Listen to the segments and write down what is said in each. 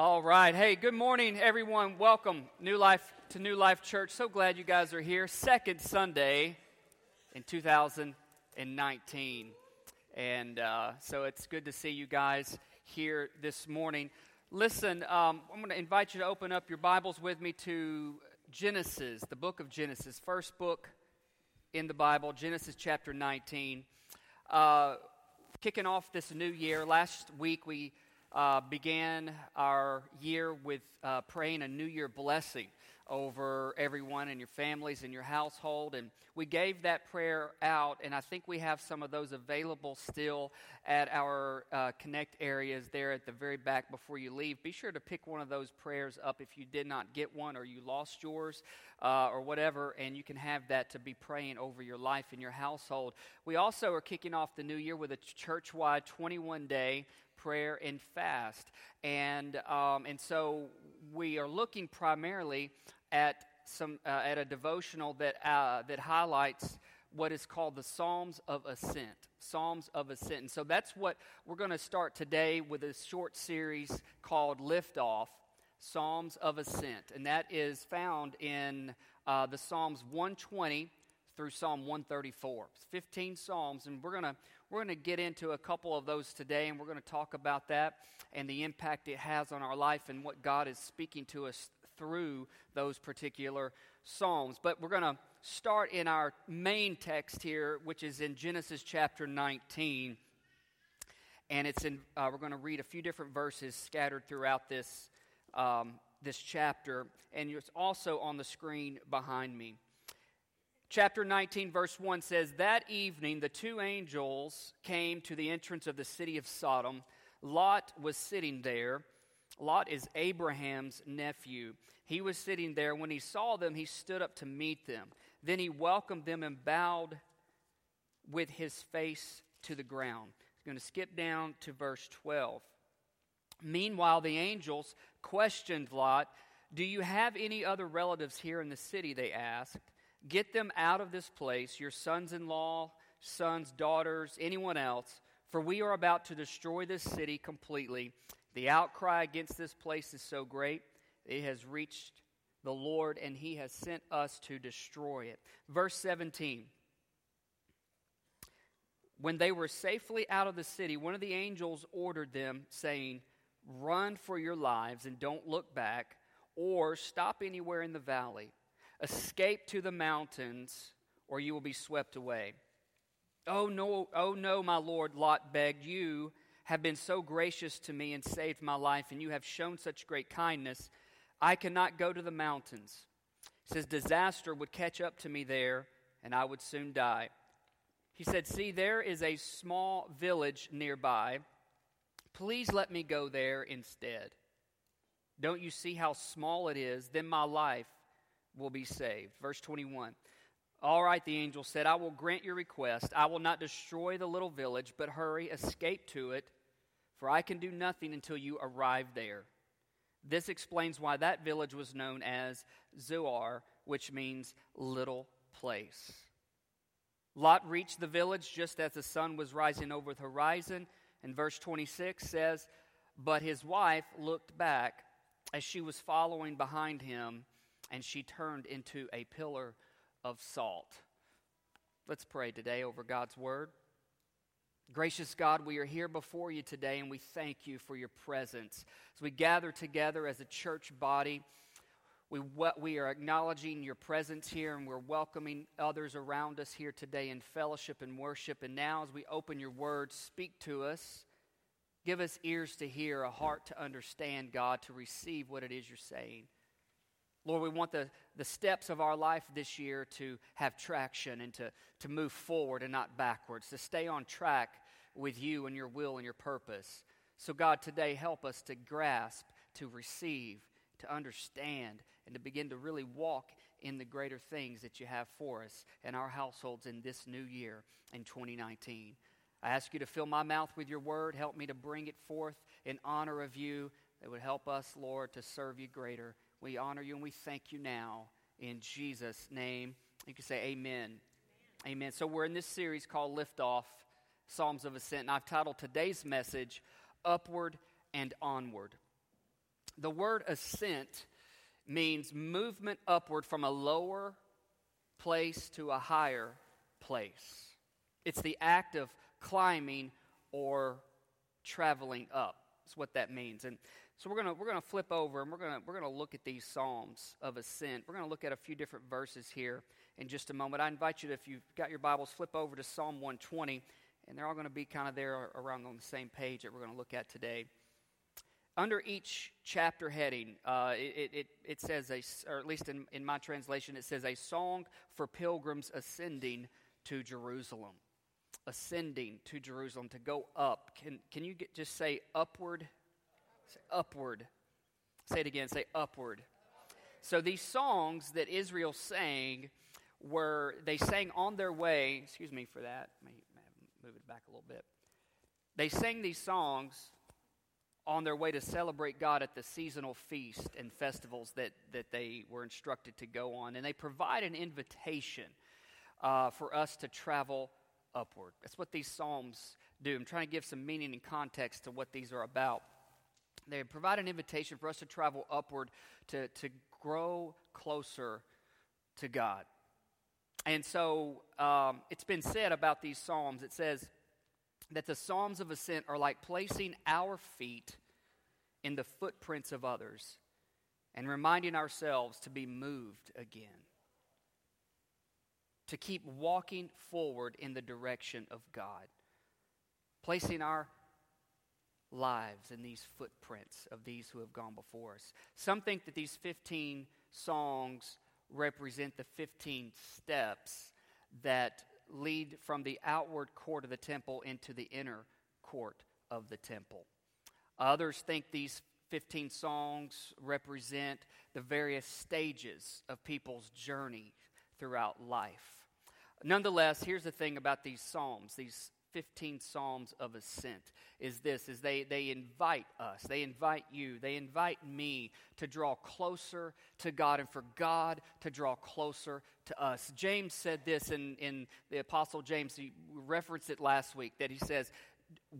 All right. Hey, good morning, everyone. Welcome, New Life to New Life Church. So glad you guys are here. Second Sunday in 2019. And uh, so it's good to see you guys here this morning. Listen, um, I'm going to invite you to open up your Bibles with me to Genesis, the book of Genesis, first book in the Bible, Genesis chapter 19. Uh, kicking off this new year, last week we uh, began our year with uh, praying a New Year blessing over everyone and your families and your household. And we gave that prayer out, and I think we have some of those available still at our uh, Connect areas there at the very back before you leave. Be sure to pick one of those prayers up if you did not get one or you lost yours uh, or whatever, and you can have that to be praying over your life and your household. We also are kicking off the new year with a church wide 21 day prayer and fast. And, um, and so we are looking primarily at, some, uh, at a devotional that, uh, that highlights what is called the Psalms of Ascent. Psalms of Ascent. And so that's what we're going to start today with a short series called Lift Off Psalms of Ascent. And that is found in uh, the Psalms 120 through Psalm 134. It's 15 Psalms, and we're going to we're going to get into a couple of those today, and we're going to talk about that and the impact it has on our life and what God is speaking to us through those particular Psalms. But we're going to start in our main text here, which is in Genesis chapter 19. And it's in, uh, we're going to read a few different verses scattered throughout this, um, this chapter. And it's also on the screen behind me. Chapter 19, verse 1 says, That evening the two angels came to the entrance of the city of Sodom. Lot was sitting there. Lot is Abraham's nephew. He was sitting there. When he saw them, he stood up to meet them. Then he welcomed them and bowed with his face to the ground. He's going to skip down to verse 12. Meanwhile, the angels questioned Lot, Do you have any other relatives here in the city? They asked. Get them out of this place, your sons in law, sons, daughters, anyone else, for we are about to destroy this city completely. The outcry against this place is so great, it has reached the Lord, and he has sent us to destroy it. Verse 17. When they were safely out of the city, one of the angels ordered them, saying, Run for your lives and don't look back, or stop anywhere in the valley. Escape to the mountains, or you will be swept away. Oh no, oh no, my Lord, Lot begged. You have been so gracious to me and saved my life, and you have shown such great kindness. I cannot go to the mountains. He says, Disaster would catch up to me there, and I would soon die. He said, See, there is a small village nearby. Please let me go there instead. Don't you see how small it is? Then my life will be saved. Verse 21. All right, the angel said, I will grant your request. I will not destroy the little village, but hurry, escape to it, for I can do nothing until you arrive there. This explains why that village was known as Zoar, which means little place. Lot reached the village just as the sun was rising over the horizon, and verse 26 says, But his wife looked back as she was following behind him and she turned into a pillar of salt. Let's pray today over God's word. Gracious God, we are here before you today and we thank you for your presence. As we gather together as a church body, we, we are acknowledging your presence here and we're welcoming others around us here today in fellowship and worship. And now, as we open your word, speak to us. Give us ears to hear, a heart to understand, God, to receive what it is you're saying. Lord, we want the, the steps of our life this year to have traction and to, to move forward and not backwards, to stay on track with you and your will and your purpose. So, God, today help us to grasp, to receive, to understand, and to begin to really walk in the greater things that you have for us and our households in this new year in 2019. I ask you to fill my mouth with your word. Help me to bring it forth in honor of you that would help us, Lord, to serve you greater we honor you and we thank you now in Jesus' name. You can say amen. Amen. amen. So we're in this series called Lift Off Psalms of Ascent, and I've titled today's message Upward and Onward. The word ascent means movement upward from a lower place to a higher place. It's the act of climbing or traveling up. That's what that means. And so we're gonna we're gonna flip over and we're gonna we're gonna look at these psalms of ascent. We're gonna look at a few different verses here in just a moment. I invite you to, if you've got your Bibles, flip over to Psalm 120, and they're all to be kind of there around on the same page that we're to look at today. Under each chapter heading, uh, it, it, it says, a, or at least in, in my translation, it says, a song for pilgrims ascending to Jerusalem. Ascending to Jerusalem, to go up. Can, can you get, just say upward? Say upward. Say it again, say upward. So these songs that Israel sang were, they sang on their way, excuse me for that, let me move it back a little bit. They sang these songs on their way to celebrate God at the seasonal feast and festivals that, that they were instructed to go on. And they provide an invitation uh, for us to travel upward. That's what these psalms do. I'm trying to give some meaning and context to what these are about. They provide an invitation for us to travel upward, to, to grow closer to God. And so um, it's been said about these psalms it says that the psalms of ascent are like placing our feet in the footprints of others and reminding ourselves to be moved again, to keep walking forward in the direction of God, placing our lives and these footprints of these who have gone before us. Some think that these 15 songs represent the 15 steps that lead from the outward court of the temple into the inner court of the temple. Others think these 15 songs represent the various stages of people's journey throughout life. Nonetheless, here's the thing about these psalms, these 15 psalms of ascent is this is they, they invite us they invite you they invite me to draw closer to god and for god to draw closer to us. James said this in, in the apostle james he referenced it last week that he says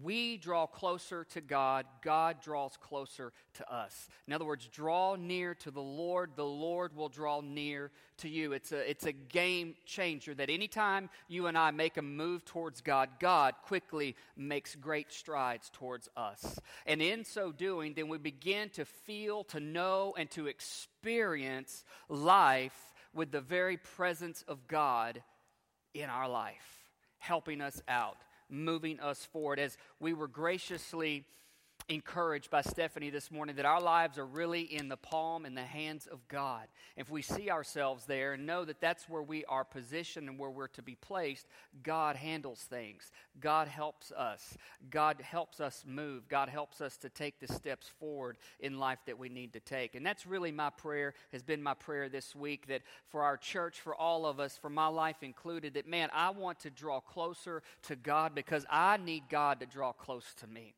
we draw closer to God, God draws closer to us. In other words, draw near to the Lord, the Lord will draw near to you. It's a, it's a game changer that anytime you and I make a move towards God, God quickly makes great strides towards us. And in so doing, then we begin to feel, to know, and to experience life with the very presence of God in our life, helping us out moving us forward. As we were graciously encouraged by Stephanie this morning that our lives are really in the palm and the hands of God. If we see ourselves there and know that that's where we are positioned and where we're to be placed, God handles things. God helps us. God helps us move. God helps us to take the steps forward in life that we need to take. And that's really my prayer, has been my prayer this week that for our church, for all of us, for my life included, that man, I want to draw closer to God because I need God to draw close to me.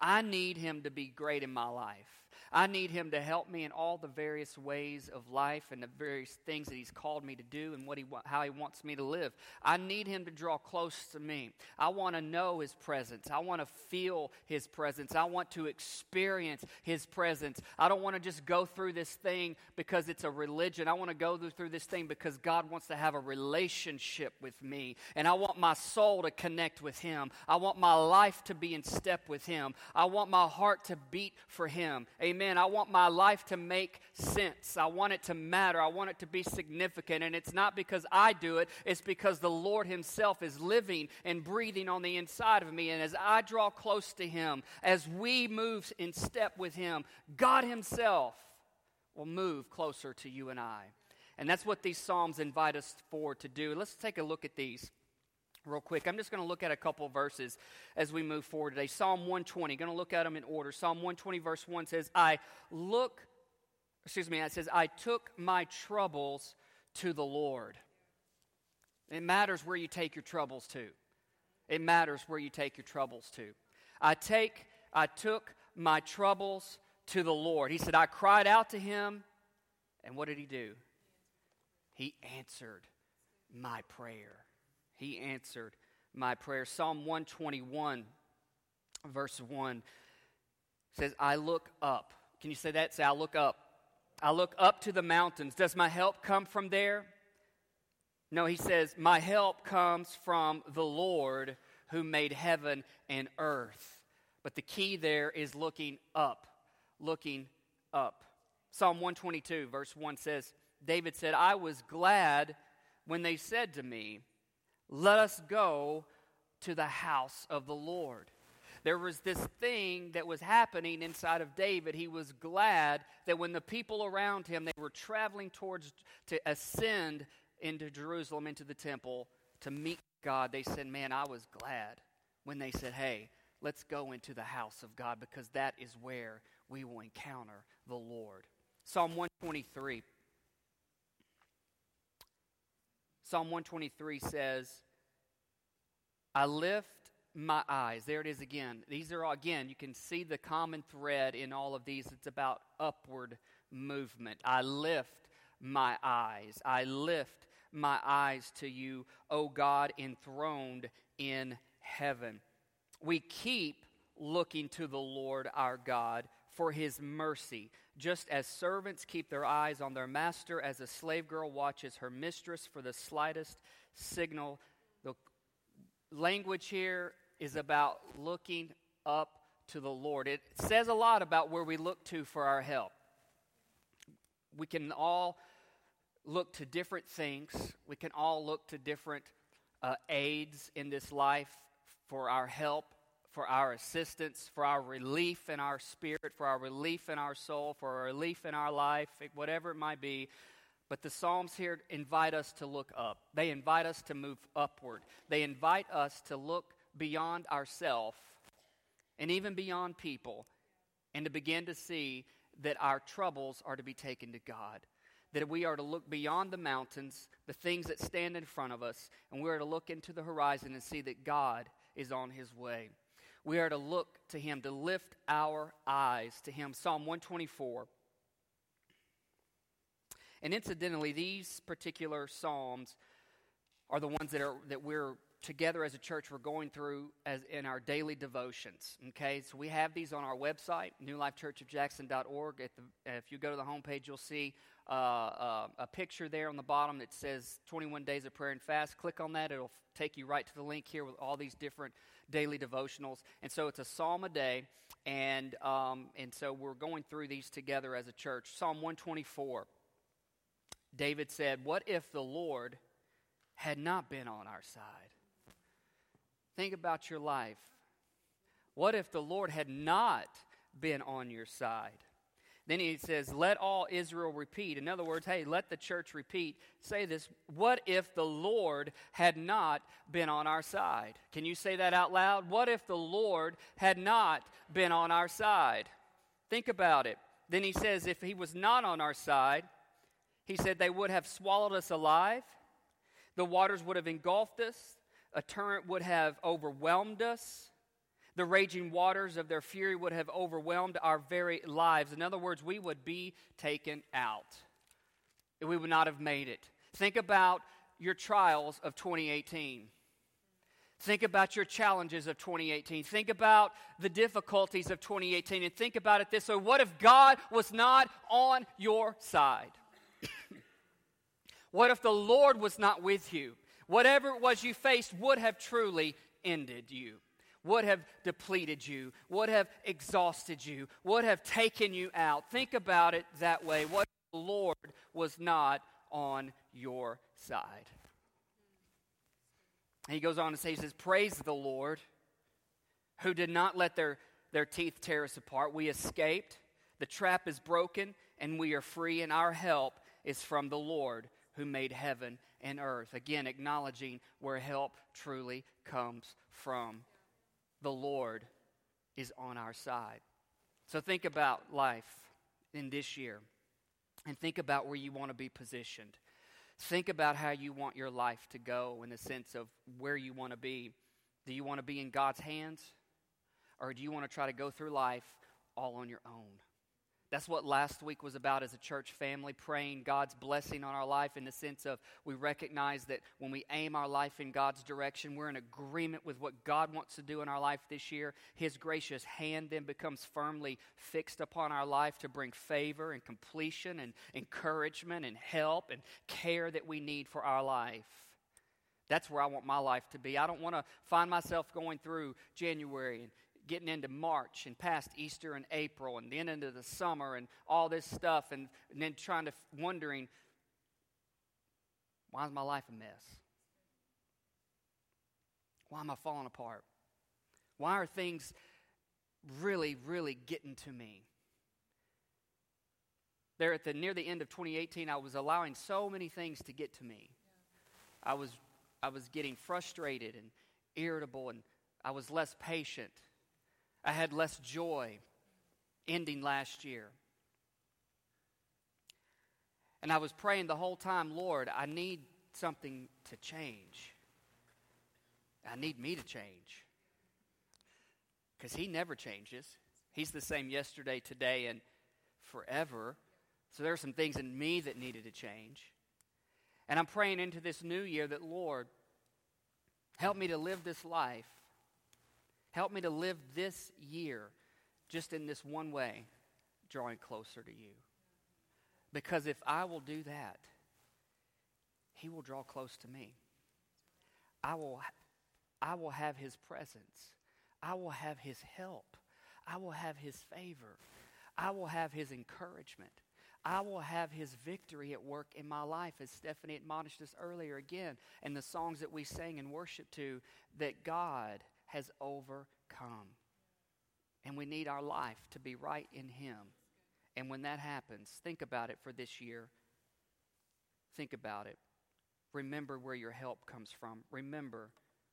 I need Him to be great in my life. I need Him to help me in all the various ways of life and the various things that He's called me to do and what he, how He wants me to live. I need Him to draw close to me. I want to know His presence. I want to feel His presence. I want to experience His presence. I don't want to just go through this thing because it's a religion. I want to go through this thing because God wants to have a relationship with me. And I want my soul to connect with Him. I want my life to be in step with Him. I want my heart to beat for Him. Amen. I want my life to make sense. I want it to matter. I want it to be significant. And it's not because I do it, it's because the Lord Himself is living and breathing on the inside of me. And as I draw close to Him, as we move in step with Him, God Himself will move closer to you and I. And that's what these Psalms invite us for to do. Let's take a look at these real quick. I'm just going to look at a couple verses as we move forward today. Psalm 120, going to look at them in order. Psalm 120, verse 1 says, I look, excuse me, it says, I took my troubles to the Lord. It matters where you take your troubles to. It matters where you take your troubles to. I take, I took my troubles to the Lord. He said, I cried out to him, and what did he do? He answered my prayer. He answered my prayer. Psalm 121, verse 1 says, I look up Can you say that? Say, I look up. I look up to the mountains. Does my help come from there? No, he says, My help comes from the Lord who made heaven and earth. But the key there is looking up, looking up. Psalm 122, verse 1 says, David said, I was glad when they said to me, Let us go to the house of the Lord. There was this thing that was happening inside of David. He was glad that when the people around him they were traveling towards to ascend into Jerusalem into the temple to meet God, they said, "Man, I was glad when they said, "Hey, let's go into the house of God because that is where we will encounter the Lord." Psalm 123 Psalm 123 says, I lift my eyes. There it is again. These are, again, you can see the common thread in all of these. It's about upward movement. I lift my eyes. I lift my eyes to you, O God, enthroned in heaven. We keep looking to the Lord our God for his mercy. Just as servants keep their eyes on their master, as a slave girl watches her mistress for the slightest signal. The language here is about looking up to the Lord. It says a lot about where we look to for our help. We can all look to different things, we can all look to different uh, aids in this life for our help for our assistance, for our relief in our spirit, for our relief in our soul, for our relief in our life, whatever it might be. But the Psalms here invite us to look up. They invite us to move upward. They invite us to look beyond ourselves and even beyond people and to begin to see that our troubles are to be taken to God. That we are to look beyond the mountains, the things that stand in front of us, and we are to look into the horizon and see that God is on his way. We are to look to him, to lift our eyes to him. Psalm 124. And incidentally, these particular psalms are the ones that are that we're together as a church we're going through as in our daily devotions okay so we have these on our website newlifechurchofjackson.org at the, if you go to the homepage you'll see uh, uh, a picture there on the bottom that says 21 days of prayer and fast click on that it'll take you right to the link here with all these different daily devotionals. And so it's a psalm a day. And, um, and so we're going through these together as a church. Psalm 124. David said, What if the Lord had not been on our side? Think about your life. What if the Lord had not been on your side? Then he says, Let all Israel repeat. In other words, hey, let the church repeat. Say this What if the Lord had not been on our side? Can you say that out loud? What if the Lord had not been on our side? Think about it. Then he says, If he was not on our side, he said, they would have swallowed us alive, the waters would have engulfed us, a torrent would have overwhelmed us. The raging waters of their fury would have overwhelmed our very lives. In other words, we would be taken out. We would not have made it. Think about your trials of 2018. Think about your challenges of 2018. Think about the difficulties of 2018 and think about it this way what if God was not on your side? what if the Lord was not with you? Whatever it was you faced would have truly ended you would have depleted you, would have exhausted you, would have taken you out. Think about it that way. What the Lord was not on your side. And he goes on to say, he says, Praise the Lord who did not let their, their teeth tear us apart. We escaped, the trap is broken, and we are free, and our help is from the Lord who made heaven and earth. Again, acknowledging where help truly comes from the Lord is on our side. So think about life in this year and think about where you want to be positioned. Think about how you want your life to go in the sense of where you want to be. Do you want to be in God's hands? Or do you want to try to go through life all on your own? That's what last week was about as a church family, praying God's blessing on our life in the sense of we recognize that when we aim our life in God's direction, we're in agreement with what God wants to do in our life this year. His gracious hand then becomes firmly fixed upon our life to bring favor and completion and encouragement and help and care that we need for our life. That's where I want my life to be. I don't want to find myself going through January and getting into March and past Easter and April and then into the summer and all this stuff and, and then trying to wondering why is my life a mess? Why am I falling apart? Why are things really, really getting to me? There at the near the end of 2018, I was allowing so many things to get to me. I was I was getting frustrated and irritable and I was less patient. I had less joy ending last year. And I was praying the whole time, Lord, I need something to change. I need me to change. Because He never changes. He's the same yesterday, today, and forever. So there are some things in me that needed to change. And I'm praying into this new year that, Lord, help me to live this life Help me to live this year just in this one way, drawing closer to you. Because if I will do that, He will draw close to me. I will, I will have His presence. I will have His help. I will have His favor. I will have His encouragement. I will have his victory at work in my life, as Stephanie admonished us earlier again, and the songs that we sang in worship to, that God has overcome. And we need our life to be right in Him. And when that happens, think about it for this year. Think about it. Remember where your help comes from. Remember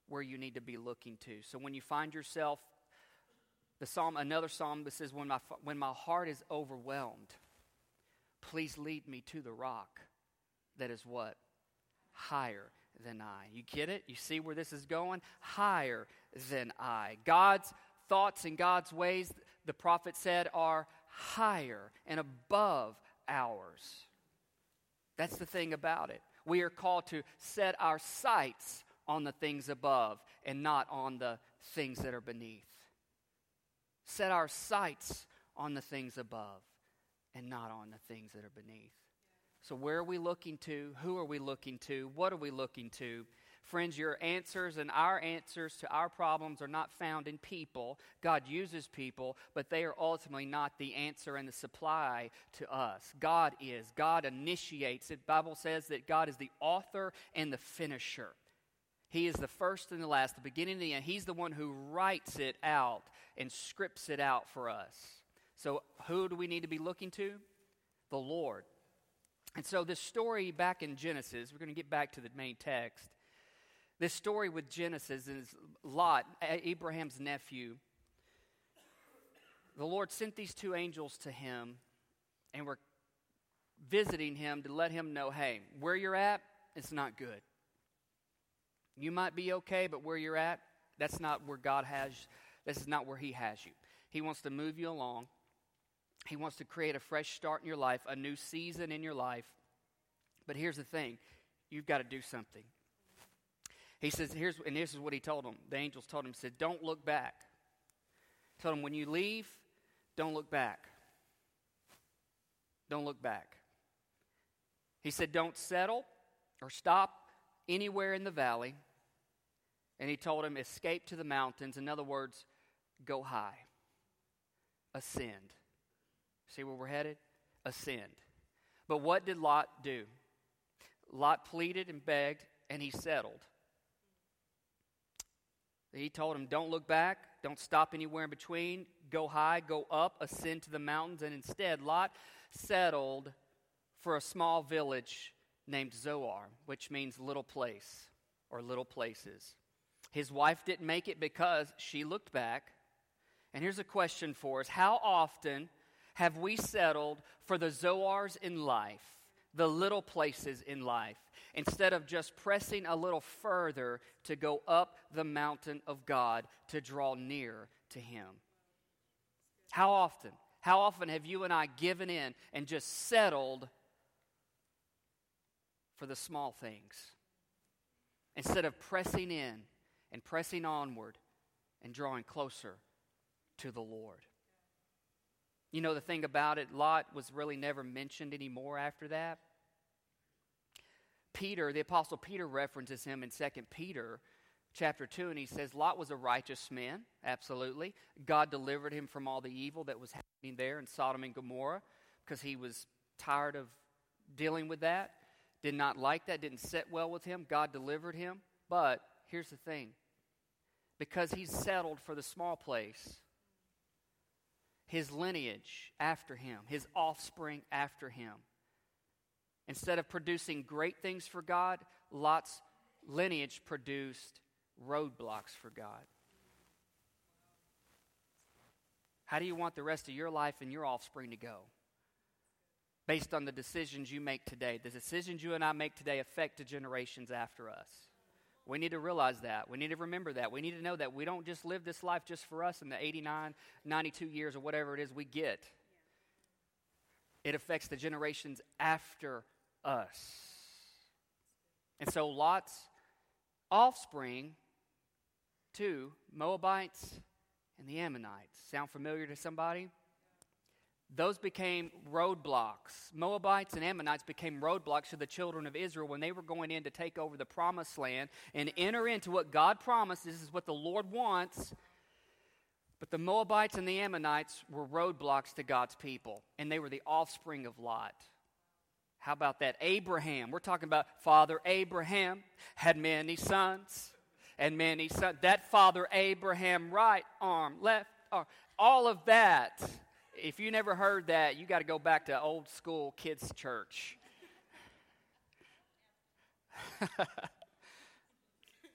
where you need to be looking to. So when you find yourself, the psalm, another psalm that says, when my, when my heart is overwhelmed, please lead me to the rock that is what? Higher than I. You get it? You see where this is going? Higher than I. God's thoughts and God's ways, the prophet said, are higher and above ours. That's the thing about it. We are called to set our sights on the things above and not on the things that are beneath. Set our sights on the things above and not on the things that are beneath. So, where are we looking to? Who are we looking to? What are we looking to? Friends, your answers and our answers to our problems are not found in people. God uses people, but they are ultimately not the answer and the supply to us. God is. God initiates it. Bible says that God is the author and the finisher. He is the first and the last, the beginning and the end. He's the one who writes it out and scripts it out for us. So, who do we need to be looking to? The Lord. And so, this story back in Genesis, we're going to get back to the main text. This story with Genesis is Lot, Abraham's nephew. The Lord sent these two angels to him and were visiting him to let him know hey, where you're at, it's not good. You might be okay, but where you're at, that's not where God has, this is not where He has you. He wants to move you along. He wants to create a fresh start in your life, a new season in your life. But here's the thing you've got to do something. He says, here's, and this is what he told them. The angels told him, said, don't look back. Told him, when you leave, don't look back. Don't look back. He said, don't settle or stop anywhere in the valley. And he told him, escape to the mountains. In other words, go high, ascend. See where we're headed? Ascend. But what did Lot do? Lot pleaded and begged, and he settled. He told him, Don't look back, don't stop anywhere in between, go high, go up, ascend to the mountains. And instead, Lot settled for a small village named Zoar, which means little place or little places. His wife didn't make it because she looked back. And here's a question for us How often have we settled for the Zoars in life, the little places in life, instead of just pressing a little further to go up the mountain of God to draw near to Him? How often? How often have you and I given in and just settled for the small things instead of pressing in and pressing onward and drawing closer to the Lord? You know, the thing about it, Lot was really never mentioned anymore after that. Peter, the Apostle Peter references him in 2 Peter chapter 2, and he says, Lot was a righteous man, absolutely. God delivered him from all the evil that was happening there in Sodom and Gomorrah because he was tired of dealing with that, did not like that, didn't sit well with him. God delivered him. But here's the thing because he's settled for the small place, his lineage after him, his offspring after him, instead of producing great things for God, Lot's lineage produced roadblocks for God. How do you want the rest of your life and your offspring to go? Based on the decisions you make today. The decisions you and I make today affect the generations after us. We need to realize that. We need to remember that. We need to know that we don't just live this life just for us in the 89, 92 years or whatever it is we get. It affects the generations after us. And so Lot's offspring, two, Moabites and the Ammonites. Sound familiar to somebody? Those became roadblocks. Moabites and Ammonites became roadblocks to the children of Israel when they were going in to take over the promised land and enter into what God promised. This is what the Lord wants. But the Moabites and the Ammonites were roadblocks to God's people, and they were the offspring of Lot. How about that? Abraham. We're talking about Father Abraham had many sons and many sons. That Father Abraham, right arm, left arm, all of that. If you never heard that, you got to go back to old school kids' church.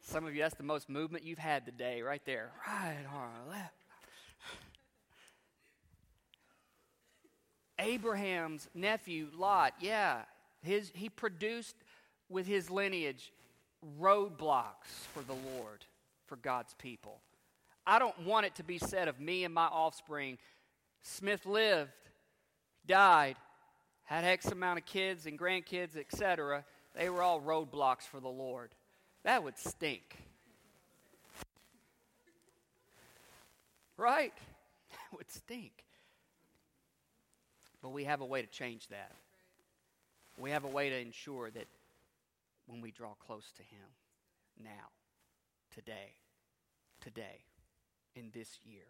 Some of you, that's the most movement you've had today, right there. Right arm, left Abraham's nephew, Lot, yeah, his, he produced with his lineage roadblocks for the Lord, for God's people. I don't want it to be said of me and my offspring Smith lived, died, had X amount of kids and grandkids, etc. They were all roadblocks for the Lord. That would stink. Right? That would stink. But we have a way to change that. We have a way to ensure that when we draw close to Him now, today, today, in this year.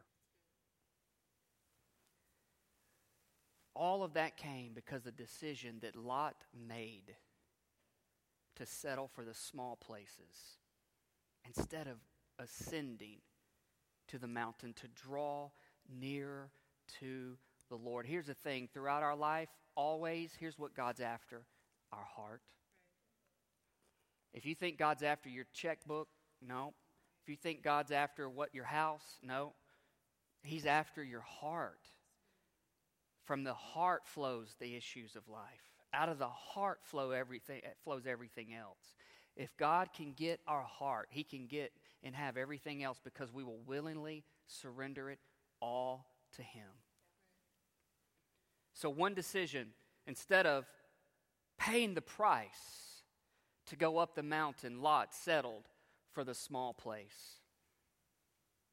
All of that came because the decision that Lot made to settle for the small places instead of ascending to the mountain to draw near to the Lord. Here's the thing throughout our life, always, here's what God's after our heart. If you think God's after your checkbook, no. If you think God's after what your house, no. He's after your heart. From the heart flows the issues of life. Out of the heart flow everything eh, flows everything else. If God can get our heart, he can get and have everything else because we will willingly surrender it all to him. So, one decision, instead of paying the price to go up the mountain, Lot settled for the small place.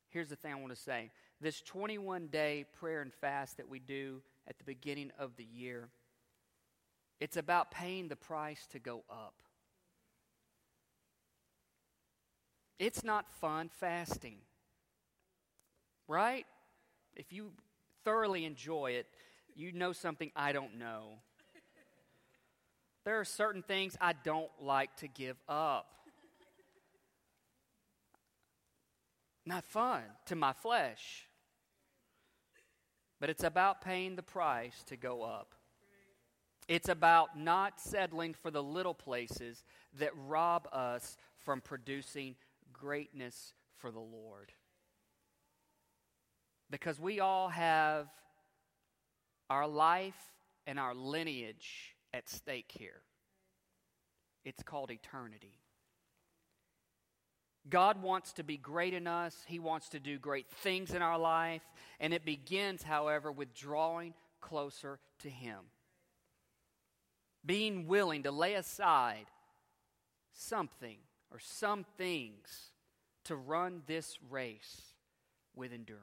Here's the thing I want to say this 21 day prayer and fast that we do at the beginning of the year, it's about paying the price to go up. It's not fun fasting, right? If you thoroughly enjoy it, you know something I don't know. There are certain things I don't like to give up. Not fun to my flesh. But it's about paying the price to go up. It's about not settling for the little places that rob us from producing greatness for the Lord. Because we all have our life and our lineage at stake here. It's called eternity. God wants to be great in us. He wants to do great things in our life. And it begins, however, with drawing closer to Him. Being willing to lay aside something or some things to run this race with endurance.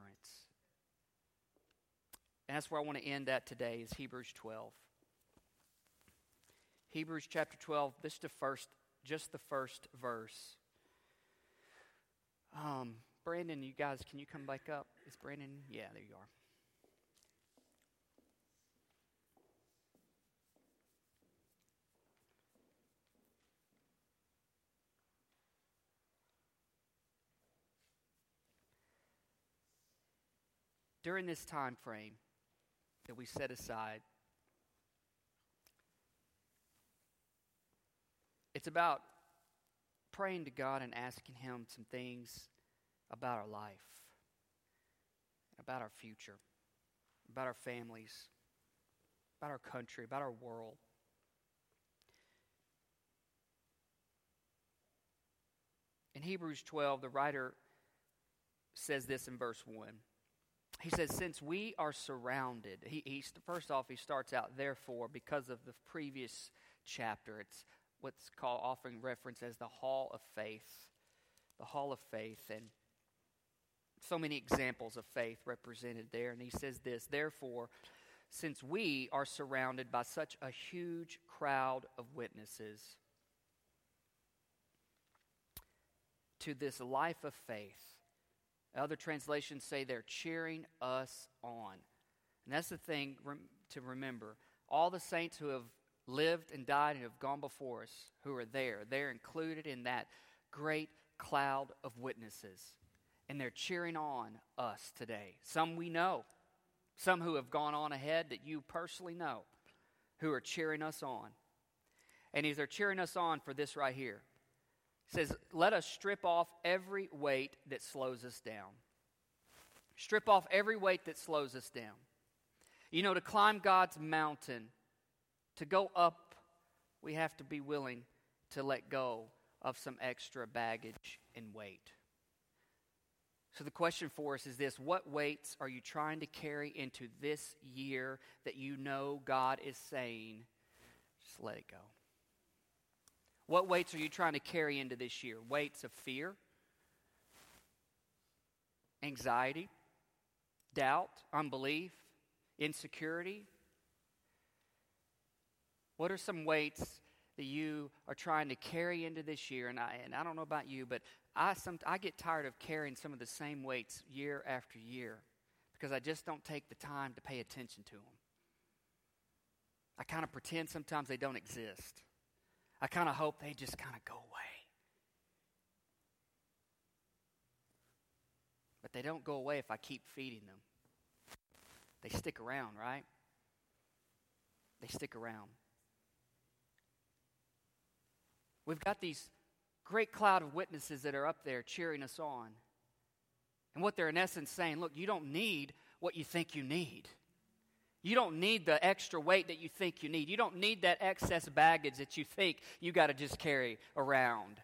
And that's where I want to end at today is Hebrews 12. Hebrews chapter 12, this is the first, just the first verse. Um, Brandon, you guys, can you come back up? Is Brandon? Yeah, there you are. During this time frame that we set aside, it's about praying to God and asking Him some things about our life, about our future, about our families, about our country, about our world. In Hebrews 12, the writer says this in verse 1. He says, Since we are surrounded, he, he, first off, he starts out, therefore, because of the previous chapter. It's what's called often referenced as the hall of faith. The hall of faith. And so many examples of faith represented there. And he says this Therefore, since we are surrounded by such a huge crowd of witnesses to this life of faith, other translations say they're cheering us on. And that's the thing to remember. All the saints who have lived and died and have gone before us who are there. They're included in that great cloud of witnesses. And they're cheering on us today. Some we know, some who have gone on ahead that you personally know, who are cheering us on. And they're cheering us on for this right here. It says, Let us strip off every weight that slows us down. Strip off every weight that slows us down. You know, to climb God's mountain, to go up, we have to be willing to let go of some extra baggage and weight. So, the question for us is this What weights are you trying to carry into this year that you know God is saying, just let it go? What weights are you trying to carry into this year? Weights of fear, anxiety, doubt, unbelief, insecurity, what are some weights that you are trying to carry into this year? And I, and I don't know about you, but I, some, I get tired of carrying some of the same weights year after year because I just don't take the time to pay attention to them. I kind of pretend sometimes they don't exist. I kind of hope they just kind of go away. But they don't go away if I keep feeding them. They stick around, right? They stick around. We've got these great cloud of witnesses that are up there cheering us on. And what they're in essence saying, look, you don't need what you think you need. You don't need the extra weight that you think you need. You don't need that excess baggage that you think you got to just carry around.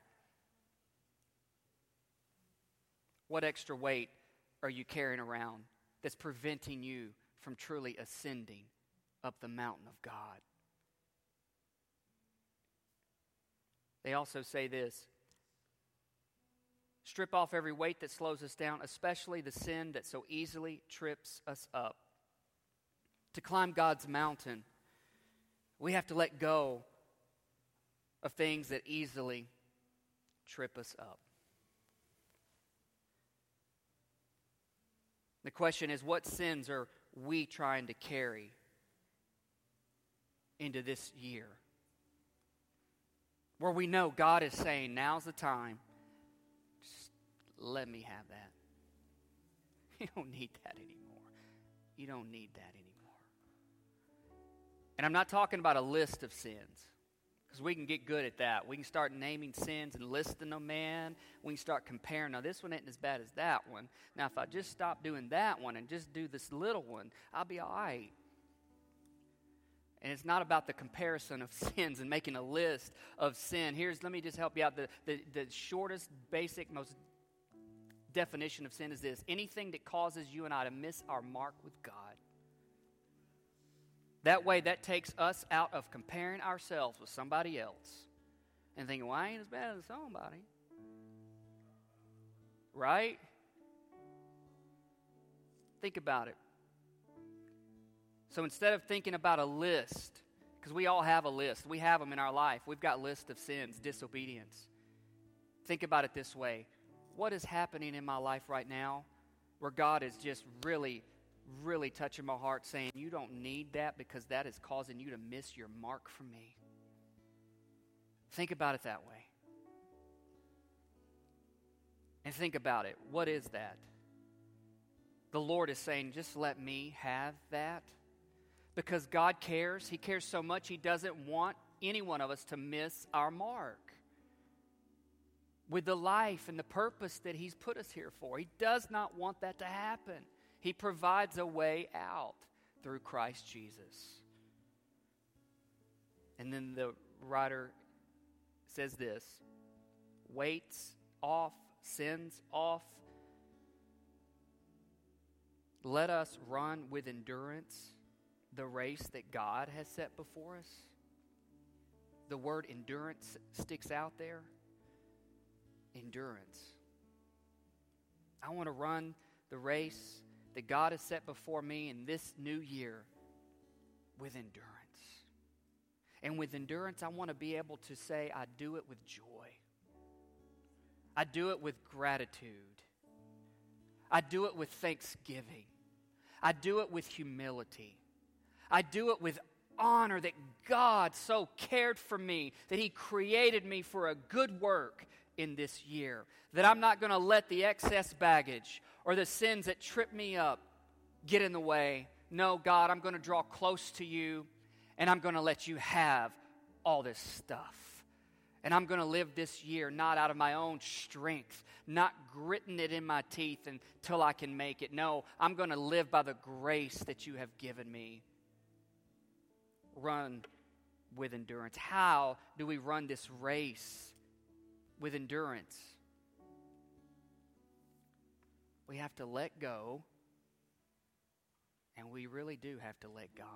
What extra weight are you carrying around that's preventing you from truly ascending up the mountain of God? They also say this strip off every weight that slows us down, especially the sin that so easily trips us up. To climb God's mountain, we have to let go of things that easily trip us up. The question is what sins are we trying to carry into this year? Where we know God is saying, now's the time. Just let me have that. You don't need that anymore. You don't need that anymore. And I'm not talking about a list of sins, because we can get good at that. We can start naming sins and listing them, man. We can start comparing. Now, this one ain't as bad as that one. Now, if I just stop doing that one and just do this little one, I'll be all right. And it's not about the comparison of sins and making a list of sin. Here's, let me just help you out. The, the, the shortest, basic, most definition of sin is this anything that causes you and I to miss our mark with God. That way, that takes us out of comparing ourselves with somebody else and thinking, well, I ain't as bad as somebody. Right? Think about it. So instead of thinking about a list, because we all have a list, we have them in our life. We've got lists of sins, disobedience. Think about it this way what is happening in my life right now where God is just really, really touching my heart, saying, You don't need that because that is causing you to miss your mark from me? Think about it that way. And think about it. What is that? The Lord is saying, Just let me have that because God cares. He cares so much, He doesn't want any one of us to miss our mark with the life and the purpose that He's put us here for. He does not want that to happen. He provides a way out through Christ Jesus. And then the writer says this weights off, sins off. Let us run with endurance the race that God has set before us? The word endurance sticks out there. Endurance. I want to run the race that God has set before me in this new year with endurance. And with endurance, I want to be able to say, I do it with joy. I do it with gratitude. I do it with thanksgiving. I do it with humility. I do it with honor that God so cared for me, that He created me for a good work in this year. That I'm not going to let the excess baggage or the sins that trip me up get in the way. No, God, I'm going to draw close to you and I'm going to let you have all this stuff. And I'm going to live this year not out of my own strength, not gritting it in my teeth until I can make it. No, I'm going to live by the grace that you have given me run with endurance? How do we run this race with endurance? We have to let go, and we really do have to let God.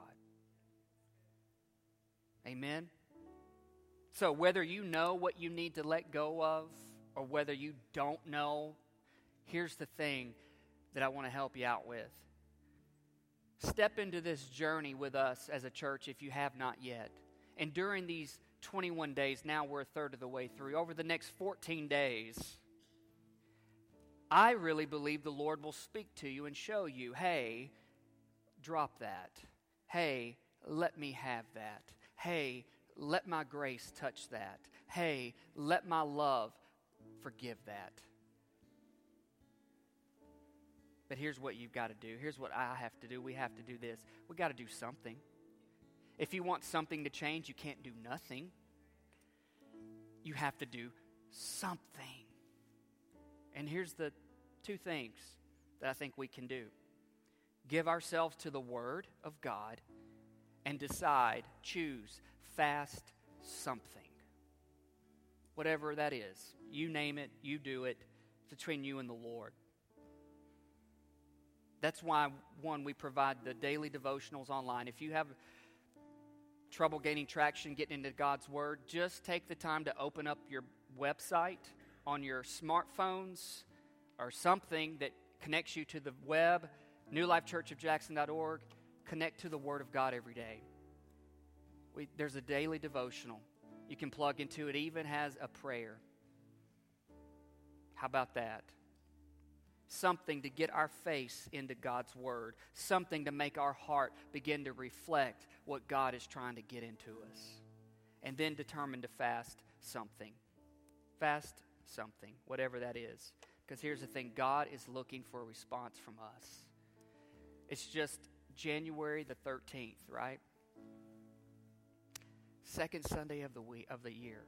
Amen? So, whether you know what you need to let go of or whether you don't know, here's the thing that I want to help you out with. Step into this journey with us as a church if you have not yet. And during these 21 days, now we're a third of the way through, over the next 14 days, I really believe the Lord will speak to you and show you hey, drop that. Hey, let me have that. Hey, let my grace touch that. Hey, let my love forgive that. But here's what you've got to do. Here's what I have to do. We have to do this. We got to do something. If you want something to change, you can't do nothing. You have to do something. And here's the two things that I think we can do give ourselves to the Word of God and decide, choose, fast something. Whatever that is. You name it, you do it. It's between you and the Lord. That's why, one, we provide the daily devotionals online. If you have trouble gaining traction, getting into God's Word, just take the time to open up your website on your smartphones or something that connects you to the web, newlifechurchofjackson.org. Connect to the Word of God every day. We, there's a daily devotional you can plug into. It even has a prayer. How about that? Something to get our face into God's Word, something to make our heart begin to reflect what God is trying to get into us. And then determine to fast something. Fast something, whatever that is. Because here's the thing God is looking for a response from us. It's just January the 13th, right? Second Sunday of the week of the year.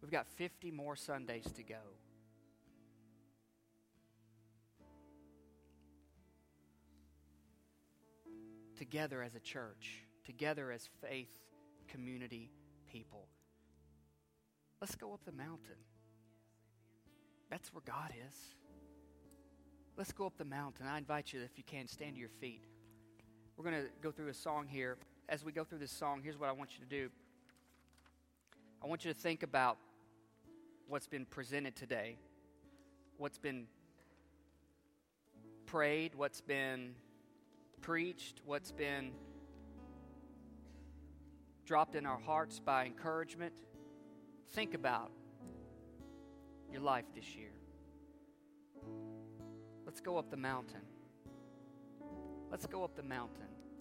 We've got 50 more Sundays to go. Together as a church. together as faith community people. Let's go up the mountain. That's where God is. Let's go up the mountain. I invite you, if you can, stand to your feet. We're going to go through a song here. As we go through this song, here's what I want you to do I want you to think about what's been presented today, what's been prayed, what's been preached, what's been dropped in our hearts by encouragement. Think about your life this year. Let's go up the mountain. Let's go up the mountain.